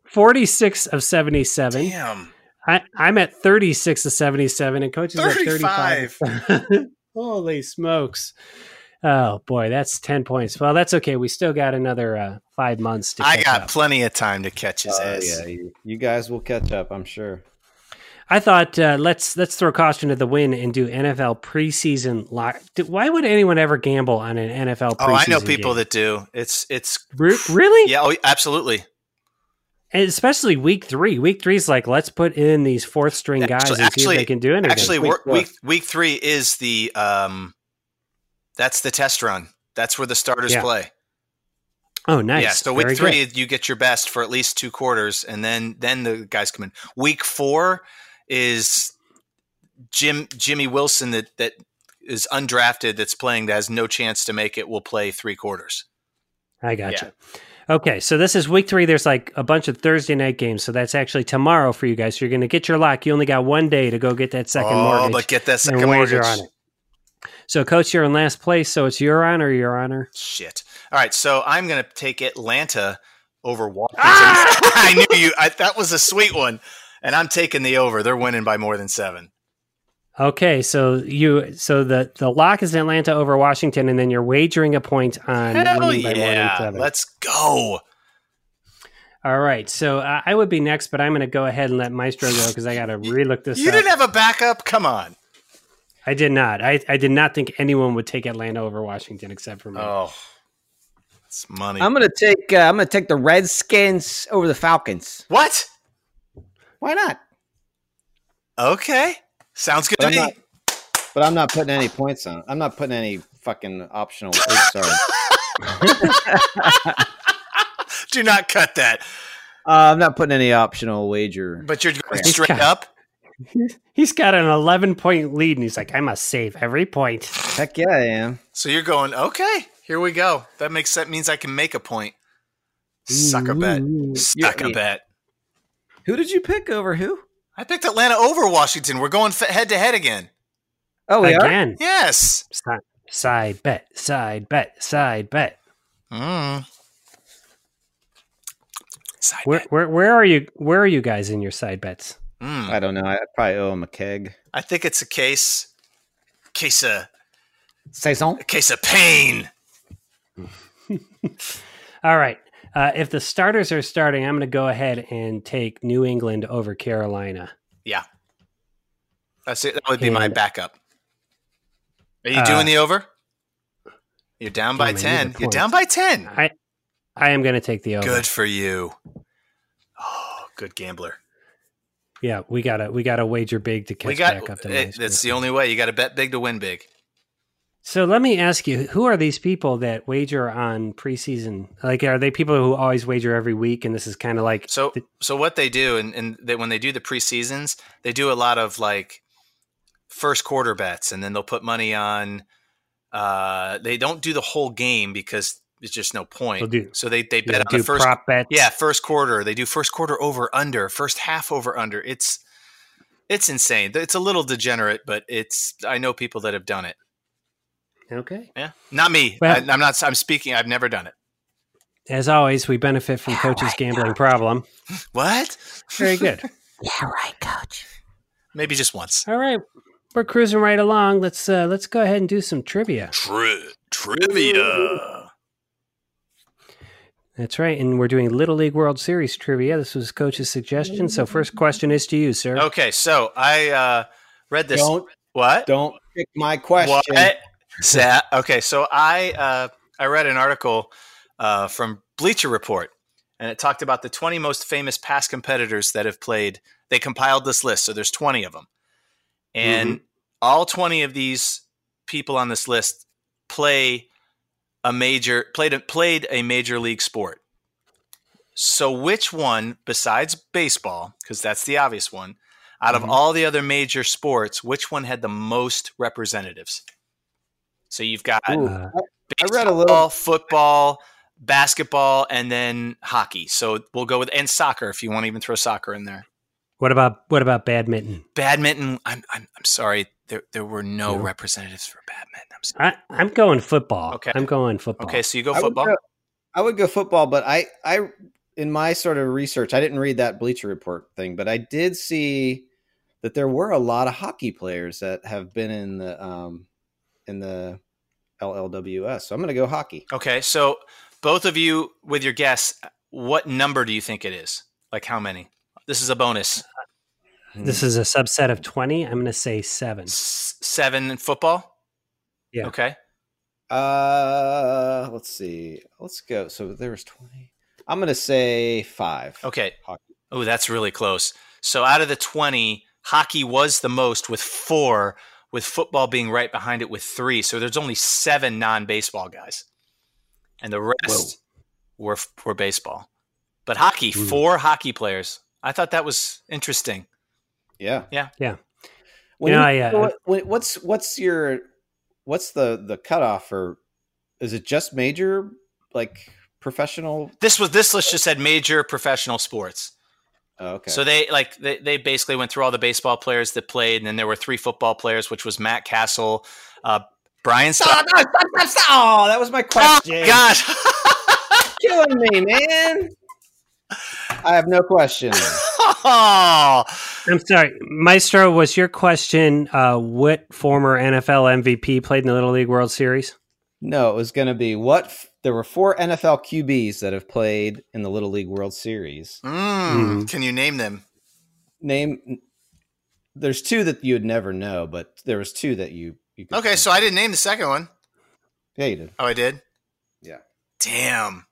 forty six of seventy seven. Damn. I, I'm at thirty six of seventy seven, and coach is at thirty five. Holy smokes. Oh boy, that's 10 points. Well, that's okay. We still got another uh, five months to catch. I got up. plenty of time to catch his Oh, ass. yeah, you, you guys will catch up, I'm sure. I thought uh, let's let's throw caution to the wind and do NFL preseason. lock. Do- Why would anyone ever gamble on an NFL? Preseason? Oh, I know people game? that do. It's it's Re- really, yeah, oh, absolutely. and especially week three. Week three is like let's put in these fourth string guys Actually- and see actually- if they can do anything. Actually, Week week week week three is the um, that's the test run. That's where the starters Yeah. play. oh, nice. Yeah, so week Very three good. you get your best for at least two quarters, and then then the guys come in. Week four is Jim Jimmy Wilson that that is undrafted that's playing that has no chance to make it will play three quarters. I gotcha. Okay, so this is week three. There's like a bunch of Thursday night games, so that's actually tomorrow for you guys. So you're going to get your lock. You only got one day to go get that second oh, mortgage. but get that and second wager mortgage. on it. So, coach, you're in last place. So it's your honor, your honor. Shit. All right, so I'm going to take Atlanta over Washington. Ah! I knew you. I, that was a sweet one, and I'm taking the over. They're winning by more than seven. Okay, so you so the the lock is Atlanta over Washington, and then you're wagering a point on Hell winning by more than yeah! seven. Let's go. All right, so uh, I would be next, but I'm going to go ahead and let Maestro go because I got to relook this You up. didn't have a backup. Come on. I did not. I, I did not think anyone would take Atlanta over Washington except for me. Oh, it's money. I'm gonna take uh, I'm gonna take the Redskins over the Falcons. what? Why not? Okay, sounds good But to I'm me. not, but I'm not putting any points on. it. I'm not putting any fucking optional. oops, sorry, Do not cut that. uh, I'm not putting any optional wager. But you're going Crap. straight Okay. up. He's got an 11 point lead, and he's like, I must save every point. Heck yeah, I am. So you're going. Okay, here we go. That makes that means I can make a point. Suck a bet. Suck a bet. Who did you pick over who? I picked Atlanta over Washington. We're going head to head again. Oh, we are. Again. Yes. Side, side bet, side bet, side bet. Mm. Side Where, bet. where, where are you? Where are you guys in your side bets? Mm. I don't know. I probably owe him a keg. I think it's a case, case of Saison. a case of pain. All right. Uh, if the starters are starting, I'm going to go ahead and take New England over Carolina. Yeah, that's it. That would be my backup. Are you Uh, doing the over? You're down by Damn, I need ten. You're down by ten. I I am going to take the over. Good for you. Oh, good gambler. Yeah, we gotta we gotta wager big to catch got. back up to it- that's the only way. You got to bet big to win big. So let me ask you, who are these people that wager on preseason? Like, are they people who always wager every week, and this is kind of like So, the- so what they do, and, and they, when they do the preseasons, they do a lot of like first quarter bets, and then they'll put money on. Uh, they don't do the whole game because there's just no point. Do- so they they bet on the first. prop bets? Yeah, first quarter. They do first quarter over under, first half over under. It's it's insane. It's a little degenerate, but it's I know people that have done it. Okay. Yeah, not me. Well- I, I'm not. I'm speaking. I've never done it. As always, we benefit from Coach's gambling problem. What? Very good. Yeah, right, Coach. Maybe just once. All right, we're cruising right along. Let's uh, let's go ahead and do some trivia. Tri- trivia. That's right, and we're doing Little League World Series trivia. This was Coach's suggestion. So, first question is to you, sir. Okay, so I uh, read this. Don't What? don't pick my question. What? Okay, so I uh, I read an article uh, from Bleacher Report, and it talked about the 20 most famous past competitors that have played. They compiled this list, so there's 20 of them, and all 20 of these people on this list play a major played a, played a major league sport. So which one besides baseball, because that's the obvious one, out of Mhm. all the other major sports, which one had the most representatives? So you've got Ooh, Uh, I read a baseball, little- football, basketball, and then hockey. So we'll go with and soccer if you want to even throw soccer in there. What about what about badminton? Badminton. I'm I'm, I'm sorry. There there were no No. representatives for badminton. I'm sorry. I, I'm going football. Okay. I'm going football. Okay, so you go I would football. go- I would go football, but I, I, in my sort of research, I didn't read that Bleacher Report thing, but I did see that there were a lot of hockey players that have been in the um, in the LLWS. So I'm going to go hockey. Okay, so both of you with your guess, what number do you think it is? Like how many? This is a bonus. This is a subset of 20. I'm going to say seven. S- seven in football. Yeah. Okay. Uh, let's see. Let's go. So there was 20. I'm going to say five. Okay. Oh, that's really close. So out of the 20, hockey was the most with four, with football being right behind it with three. So there's only seven non baseball guys. And the rest were, were baseball. But hockey, Ooh. four hockey players. I thought that was interesting. Yeah. Yeah. Yeah. When You know, you- I, uh, what- what- what's what's your what's the the cutoff for? Is it just major like professional? This was this list just said major professional sports. Oh, okay. So they like they, they basically went through all the baseball players that played, and then there were three football players, which was Matt Cassel, uh, Brian. oh, no, stop, stop, stop. Oh, that was my question. Gosh, killing me, man. I have no question. oh, I'm sorry. Maestro, was your question uh, what former NFL MVP played in the Little League World Series? No, it was going to be what f- there were four NFL QBs that have played in the Little League World Series. Mm, Mhm. can you name them? Name. There's two that you would never know, but there was two that you. you could Okay, think. so I didn't name the second one. yeah, you did. Oh, I did. Yeah. Damn.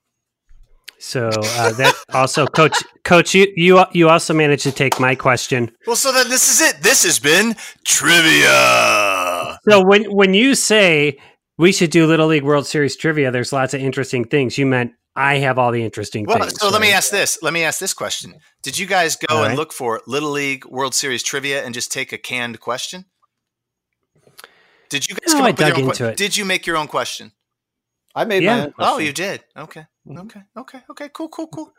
So uh, that also, Coach, Coach, you you you also managed to take my question. Well, so then this is it. This has been trivia. So when when you say we should do Little League World Series trivia, there's lots of interesting things. You meant I have all the interesting Well, things. so let me ask this. Let me ask this question. Did you guys go All and right. look for Little League World Series trivia and just take a canned question? Did you guys No, come I up with your dug own que- it. Did you make your own question? I made Yeah. my own Oh, you did. Okay. Okay. Okay. Okay. Cool. Cool. Cool.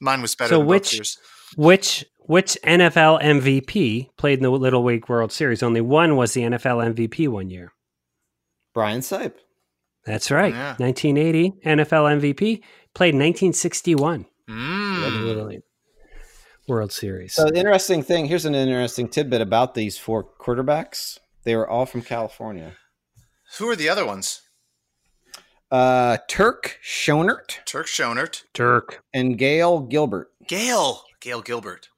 Mine was better So than which- Which which NFL MVP played in the Little League World Series? Only one was the NFL MVP one year. Brian Sipe. That's right. Yeah. 1980 NFL MVP played 1961 in Mm. World Series. So the interesting thing here's an interesting tidbit about these four quarterbacks. They were all from California. Who are the other ones? Uh, Turk Schonert Turk Schonert, Turk. and Gale Gilbert. Gale, Gale Gilbert.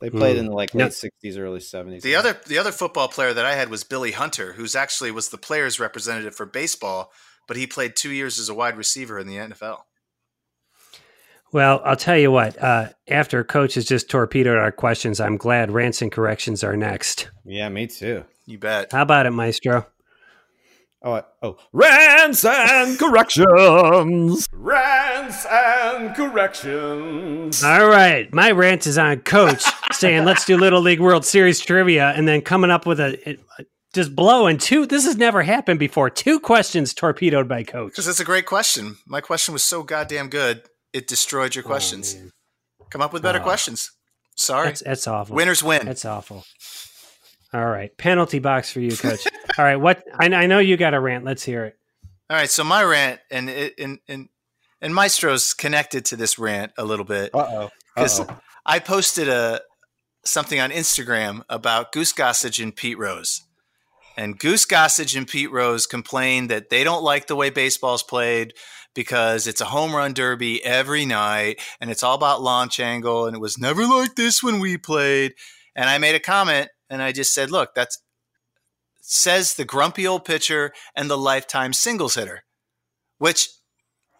They played Hmm. in the like late '60s, early '70s. The other the other football player that I had was Billy Hunter, who's actually was the players representative for baseball, but he played two years as a wide receiver in the NFL. Well, I'll tell you what. Uh, after Coach has just torpedoed our questions, I'm glad rants and corrections are next. Yeah, me too. You bet. How about it, Maestro? Oh, oh, Rants and corrections. Rants and corrections. All right, my rant is on Coach saying let's do Little League World Series trivia, and then coming up with a, it- just blowing two. This has never happened before. Two questions torpedoed by Coach. Because it's a great question. My question was so goddamn good, it destroyed your oh, questions. Oh. Come up with better Oh. questions. Sorry. That's, that's awful. Winners win. That's awful. All right, penalty box for you, Coach. All right, what? I, I know you got a rant. Let's hear it. All right, so my rant and it and and and Maestro's connected to this rant a little bit. uh oh, Because I posted a something on Instagram about Goose Gossage and Pete Rose. And Goose Gossage and Pete Rose complained that they don't like the way baseball's played because it's a home run derby every night and it's all about launch angle and it was never like this when we played. And I made a comment and I just said, look, that's says the grumpy old pitcher and the lifetime singles hitter, which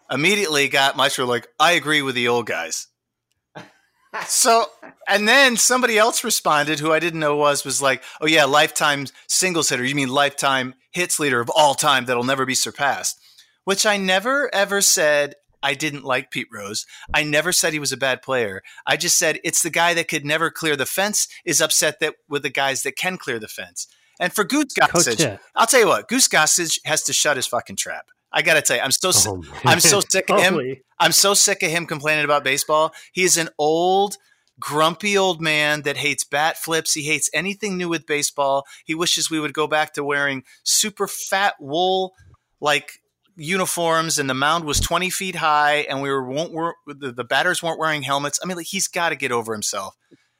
immediately got Maestro like, I agree with the old guys. So, and then somebody else responded who I didn't know was was like, "Oh yeah, lifetime singles hitter. You mean lifetime hits leader of all time that'll never be surpassed?" Which I never ever said I didn't like Pete Rose. I never said he was a bad player. I just said it's the guy that could never clear the fence is upset that with the guys that can clear the fence. And for Goose Gossage, uh, I'll tell you what, Goose Gossage has to shut his fucking trap. I got to tell you, I'm so oh, I'm so sick of him. I'm so sick of him complaining about baseball. He's an old, grumpy old man that hates bat flips. He hates anything new with baseball. He wishes we would go back to wearing super fat wool like uniforms and the mound was 20 feet high and we were won't were, the, the batters weren't wearing helmets. I mean, like, he's got to get over himself.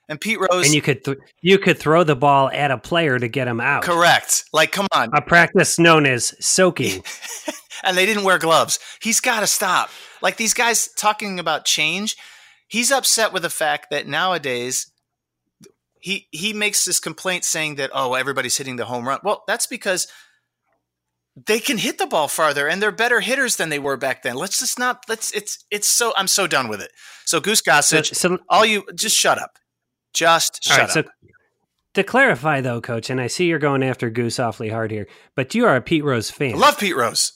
And Pete Rose, And you could th- you could throw the ball at a player to get him out. correct. Like, come on. A practice known as soaking. and they didn't wear gloves. He's got to stop. Like these guys talking about change, he's upset with the fact that nowadays he he makes this complaint saying that oh everybody's hitting the home run. Well, that's because they can hit the ball farther and they're better hitters than they were back then. Let's just not let's it's it's so I'm so done with it. So Goose So, Gossage, so all you just shut up. Just shut right, up. so to clarify though, coach, and I see you're going after Goose awfully hard here, but you are a Pete Rose fan. I love Pete Rose.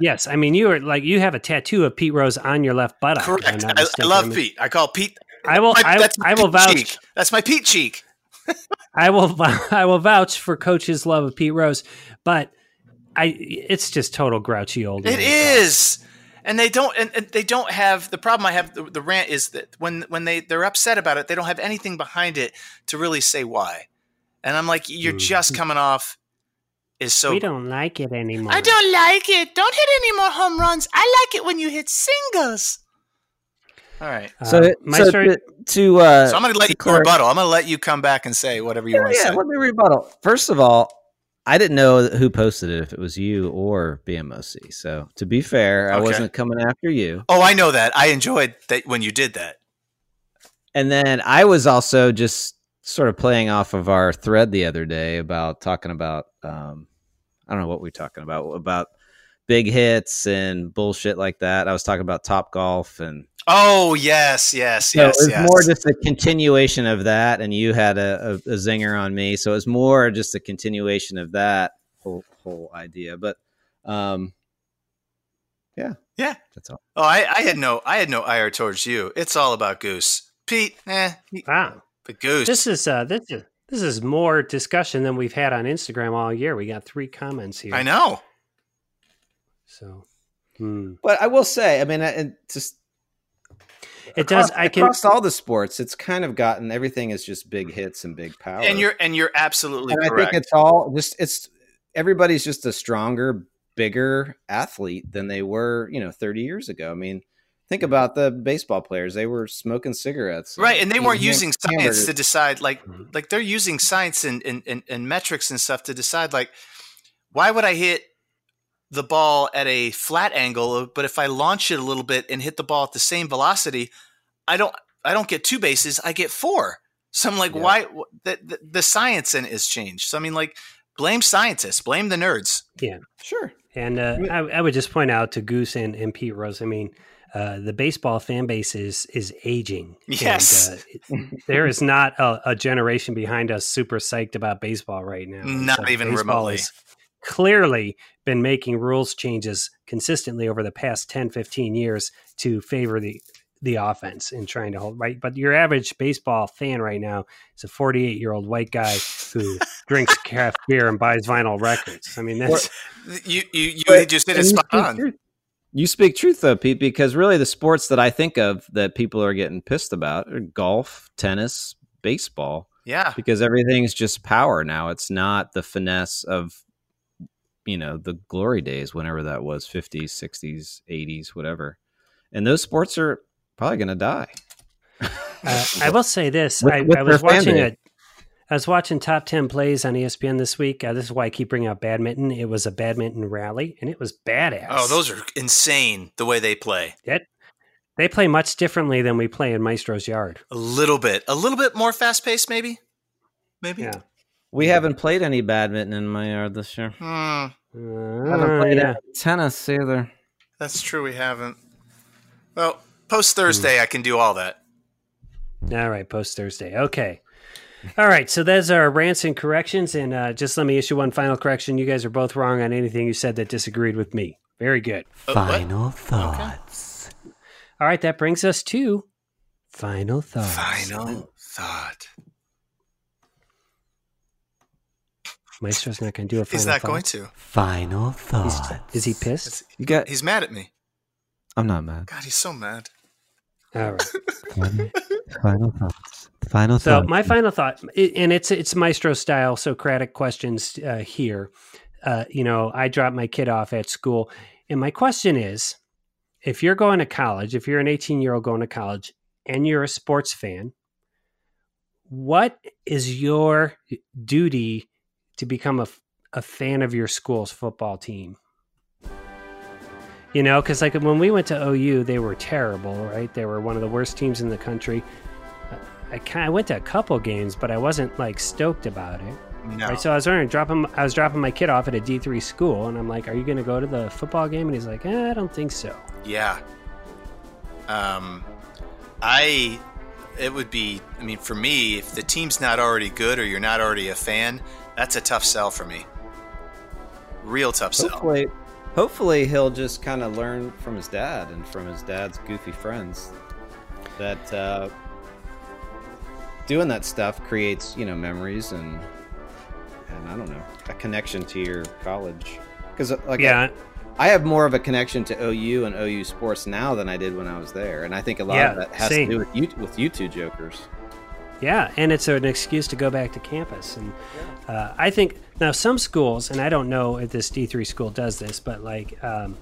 yes, I mean you are like you have a tattoo of Pete Rose on your left buttock. Correct. I, I love Pete. I call Pete. I will. my- I, that's I will vouch. cheek. That's my Pete cheek. I will. I will vouch for Coach's love of Pete Rose, but I. It's just total grouchy old. It man is, and they don't. And, and they don't have the problem. I have the, the rant is that when when they they're upset about it, they don't have anything behind it to really say why. And I'm like, you're Mm. just coming off is so. we don't like it anymore. I don't like it. Don't hit any more home runs. I like it when you hit singles. All right. So, Uh, so Maestro, to, to uh, So I'm going to let you clar- rebuttal. I'm going to let you come back and say whatever you yeah, want to yeah, say. let me rebuttal. First of all, I didn't know who posted it, if it was you or BMOC. So to be fair, I wasn't coming after you. Oh, I know that. I enjoyed that when you did that. And then I was also just sort of playing off of our thread the other day about talking about um, I don't know what we're talking about about big hits and bullshit like that. I was talking about Top Golf and Oh yes, yes, so yes, it was yes. more just a continuation of that. And you had a, a, a zinger on me, so it was more just a continuation of that whole whole idea. But um, yeah, Yeah. that's all. oh, I, I had no, I had no ire towards you. It's all about Goose, Pete. Eh, wow. but Goose. This is uh, this is this is more discussion than we've had on Instagram all year. We got three comments here. I know. So, hmm. But I will say, I mean, I- just it does. across, I can. across all the sports, it's kind of gotten everything is just big hits and big power. And you're and you're absolutely and I think it's all just it's everybody's just a stronger, bigger athlete than they were, you know, 30 years ago. I mean, think about the baseball players; they were smoking cigarettes, right, and they weren't eating using science to decide. Like, Mhm. like they're using science and, and, and, and metrics and stuff to decide. Like, why would I hit the ball at a flat angle, but if I launch it a little bit and hit the ball at the same velocity, I don't I don't get two bases, I get four. So I'm like, Yeah. why? The, the, the science in it is changed. So I mean, like, blame scientists, blame the nerds. Yeah, sure. And uh, I, I would just point out to Goose and, and Pete Rose. I mean, uh, the baseball fan base is is aging. And, Yes. uh, it- there is not a, a generation behind us super psyched about baseball right now. And Not even baseball remotely. has Clearly, been making rules changes consistently over the past 10, 15 years to favor the the offense and trying to hold right. But your average baseball fan right now is a 48 year old white guy who drinks craft beer and buys vinyl records. I mean, that's You you you But- just hit and it you spot speak on. truth. You speak truth though, Pete, because really the sports that I think of that people are getting pissed about are golf, tennis, baseball, Yeah. because everything's just power now. It's not the finesse of you know, the glory days, whenever that was, 50s, 60s, 80s, whatever. And those sports are probably going to die. Uh, I will say this: With- I, with I was watching base. a, I was watching top ten plays on ESPN this week. Uh, this is why I keep bringing up badminton. It was a badminton rally, and it was badass. Oh, those are insane the way they play. they play much differently than we play in Maestro's yard. A little bit, a little bit more fast paced, maybe. Maybe. Yeah, We haven't played any badminton in my yard this year. Hmm, haven't Uh, played yeah. any tennis either. that's true. We haven't. Well, post Thursday, I can do all that. All right, post Thursday. Okay. All right, so there's our rants and corrections, and uh, just let me issue one final correction. You guys are both wrong on anything you said that disagreed with me. Very good. Uh, what? Final thoughts. All right, that brings us to final thoughts. Final thought. Maestro's not going to do a final He's not thought. going to. Final He's- thoughts. is he pissed? It's- You got? he's mad at me. I'm not mad. God, he's so mad. All right. Final, final thoughts. Final So thoughts. my final thought, and it's it's Maestro style Socratic questions uh, here. Uh, you know, I dropped my kid off at school, and my question is, if you're going to college, if you're an 18 year old going to college, and you're a sports fan, what is your duty to become a, a fan of your school's football team? You know, because like when we went to OU, they were terrible, right? They were one of the worst teams in the country. I kind of went to a couple games, but I wasn't like stoked about it. No. Right, so I was wondering, dropping, I was dropping my kid off at a D three school, and I'm like, "Are you going to go to the football game?" And he's like, eh, "I don't think so." Yeah. Um, I. It would be. I mean, for me, if the team's not already good or you're not already a fan, that's a tough sell for me. Real tough sell. Hopefully, hopefully he'll just kind of learn from his dad and from his dad's goofy friends that uh, doing that stuff creates, you know, memories and and I don't know a connection to your college. Because like yeah, I have more of a connection to OU and OU sports now than I did when I was there, and I think a lot Yeah, of that has same. to do with you with you two jokers. Yeah, and it's an excuse to go back to campus. And uh, I think now some schools, and I don't know if this D three school does this, but like um,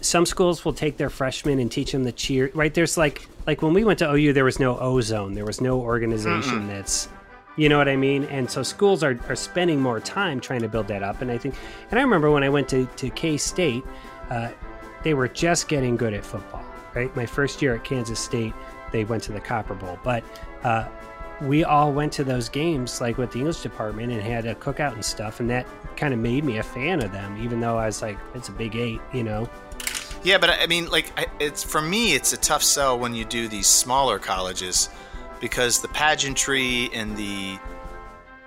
some schools will take their freshmen and teach them the cheer. Right? There's like like when we went to OU, there was no ozone, there was no organization that's. You know what I mean? And so schools are, are spending more time trying to build that up. And I think, and I remember when I went to, to K State, uh, they were just getting good at football, right? My first year at Kansas State, they went to the Copper Bowl. But uh, we all went to those games, like with the English department, and had a cookout and stuff. And that kind of made me a fan of them, even though I was like, it's a big eight, you know? Yeah, but I mean, like, it's for me, it's a tough sell when you do these smaller colleges because the pageantry and the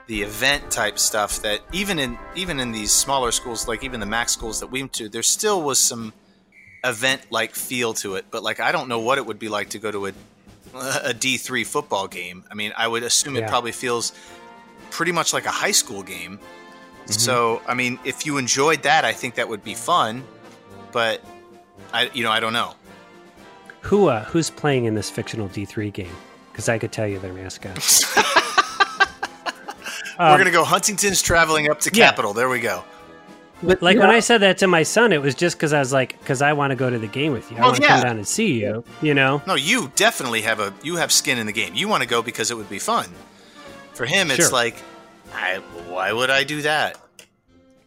the event type stuff that even in even in these smaller schools, like even the MAC schools that we went to, there still was some event like feel to it. But like, I don't know what it would be like to go to a a D three football game. I mean, I would assume it probably feels pretty much like a high school game. So, I mean, if you enjoyed that, I think that would be fun. But I, you know, I don't know. Who uh, Who's playing in this fictional D3 game? Because I could tell you their mascot. We're Um, gonna go Huntingdon's traveling up to yeah. Capital. There we go. But Like you when I said that to my son, it was just because I was like, because I want to go to the game with you. I Well, want to yeah. come down and see you. You know? No, you definitely have a you have skin in the game. You want to go because it would be fun. For him, it's Sure. like, I, why would I do that?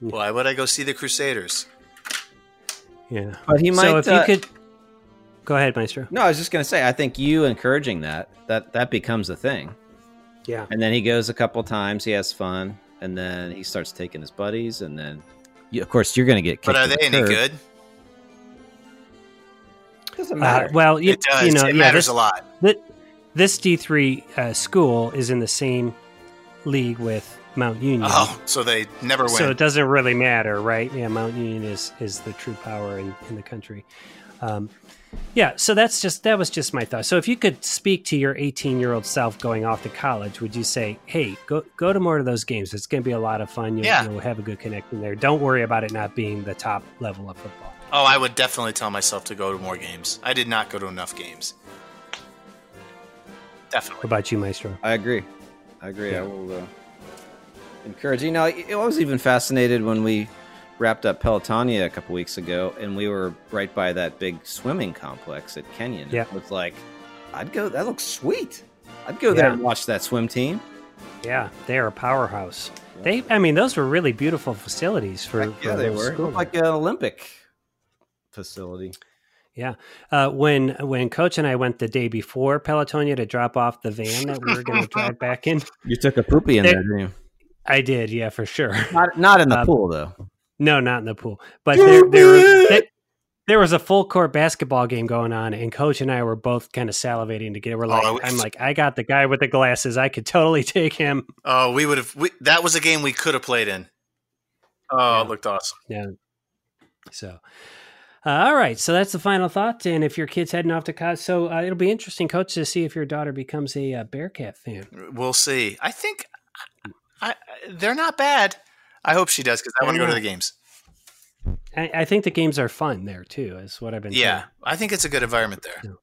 Why would I go see the Crusaders? Yeah. But he might. so if uh, you could, go ahead, Maestro. No, I was just gonna say, I think you encouraging that that that becomes a thing, Yeah. and then he goes a couple times, he has fun, and then he starts taking his buddies, and then, you, of course, you're gonna get. But are they the any curb. good? Doesn't Uh, matter. well, you, it does. you know, it yeah, matters this, a lot. this D3 uh, school is in the same league with Mount Union. Oh, so they never win. So it doesn't really matter, right? Yeah, Mount Union is is the true power in, in the country. Um, yeah, so that's just that was just my thought. So if you could speak to your 18 year old self going off to college, would you say, "Hey, go go to more of those games. It's going to be a lot of fun. You'll, Yeah. you'll have a good connection there. Don't worry about it not being the top level of football." oh, I would definitely tell myself to go to more games. I did not go to enough games. What Definitely. about you, Maestro? I agree. I agree. Yeah. I will uh, encourage. You know, I I was even fascinated when we wrapped up Pelotonia a couple weeks ago, and we were right by that big swimming complex at Kenyon. Yeah. It was like, I'd go. That looks sweet. I'd go there and watch that swim team. Yeah, they are a powerhouse. They, I mean, those were really beautiful facilities for, Heck for yeah, a they were. School like an Olympic facility. Yeah. Uh, when when Coach and I went the day before Pelotonia to drop off the van that we were going to drive back in, You took a poopy in there, didn't you? I did. Yeah, for sure. Not, not in the Uh, pool though. No, not in the pool. But there there, was- there there was a full court basketball game going on, and Coach and I were both kind of salivating to get. We're like, Oh, I- I'm like, I got the guy with the glasses. I could totally take him. Oh, we would have. We, that was a game we could have played in. Oh, Yeah. it looked awesome. Yeah. So. Uh, all right, so that's the final thought. And if your kid's heading off to college, so uh, it'll be interesting, Coach, to see if your daughter becomes a uh, Bearcat fan. We'll see. I think I, I, they're not bad. I hope she does because I want to go to the games. I, I think the games are fun there too. Is what I've been. Yeah, told. I think it's a good environment there.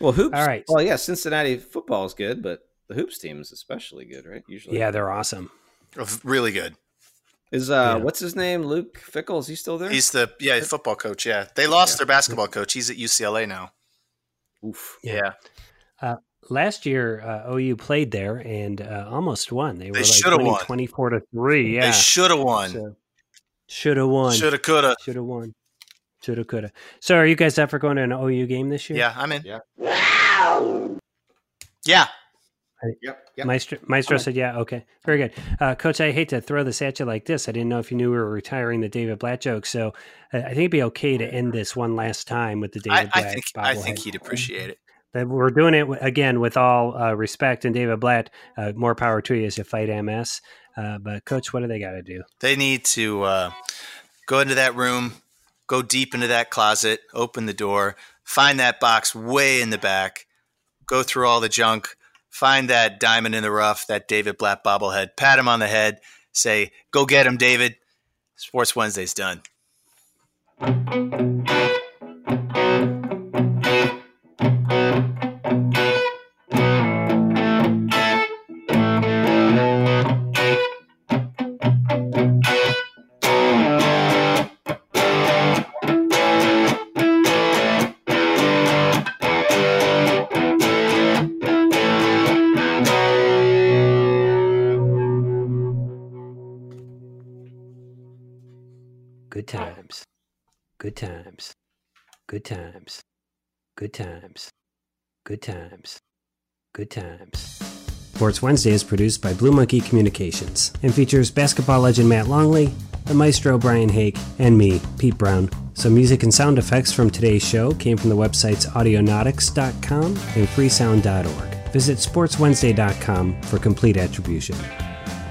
Well, hoops. All right. Well, yeah, Cincinnati football is good, but the hoops team is especially good, right? Usually. Yeah, they're awesome. Really good. Is uh, Yeah. what's his name? Luke Fickell? Is he still there? He's the yeah football coach. Yeah, they lost their basketball coach. He's at UCLA now. Oof. Yeah. Last year uh, OU played there and uh, almost won. They were They like shoulda winning won. 24 to 3. Yeah. They should have won. So, should have won. Shoulda, coulda. Should have won. Should have, could have. So, are you guys ever going to an OU game this year? Yeah, I'm in. Yeah. Wow. Yeah. Yep. Yep. Maestro, Maestro said, "Yeah, okay, very good." Uh, Coach, I hate to throw this at you like this. I didn't know if you knew we were retiring the David Blatt joke, so I think it'd be okay to end this one last time with the David I, I Blatt. think I think he'd appreciate it. That we're doing it again with all uh, respect. And David Blatt, uh, more power to you as you fight MS. Uh, but Coach, what do they got to do? They need to uh, go into that room, go deep into that closet, open the door, find that box way in the back, go through all the junk, find that diamond in the rough, that David Blatt bobblehead, pat him on the head, say, "Go get him, David." Sports Wednesday's done. Good times, good times, good times, good times. Sports Wednesday is produced by Blue Monkey Communications and features basketball legend Matt Longley, the maestro Brian Hake, and me, Pete Brown. Some music and sound effects from today's show came from the websites audionautix.com and freesound.org. Visit sportswednesday.com for complete attribution.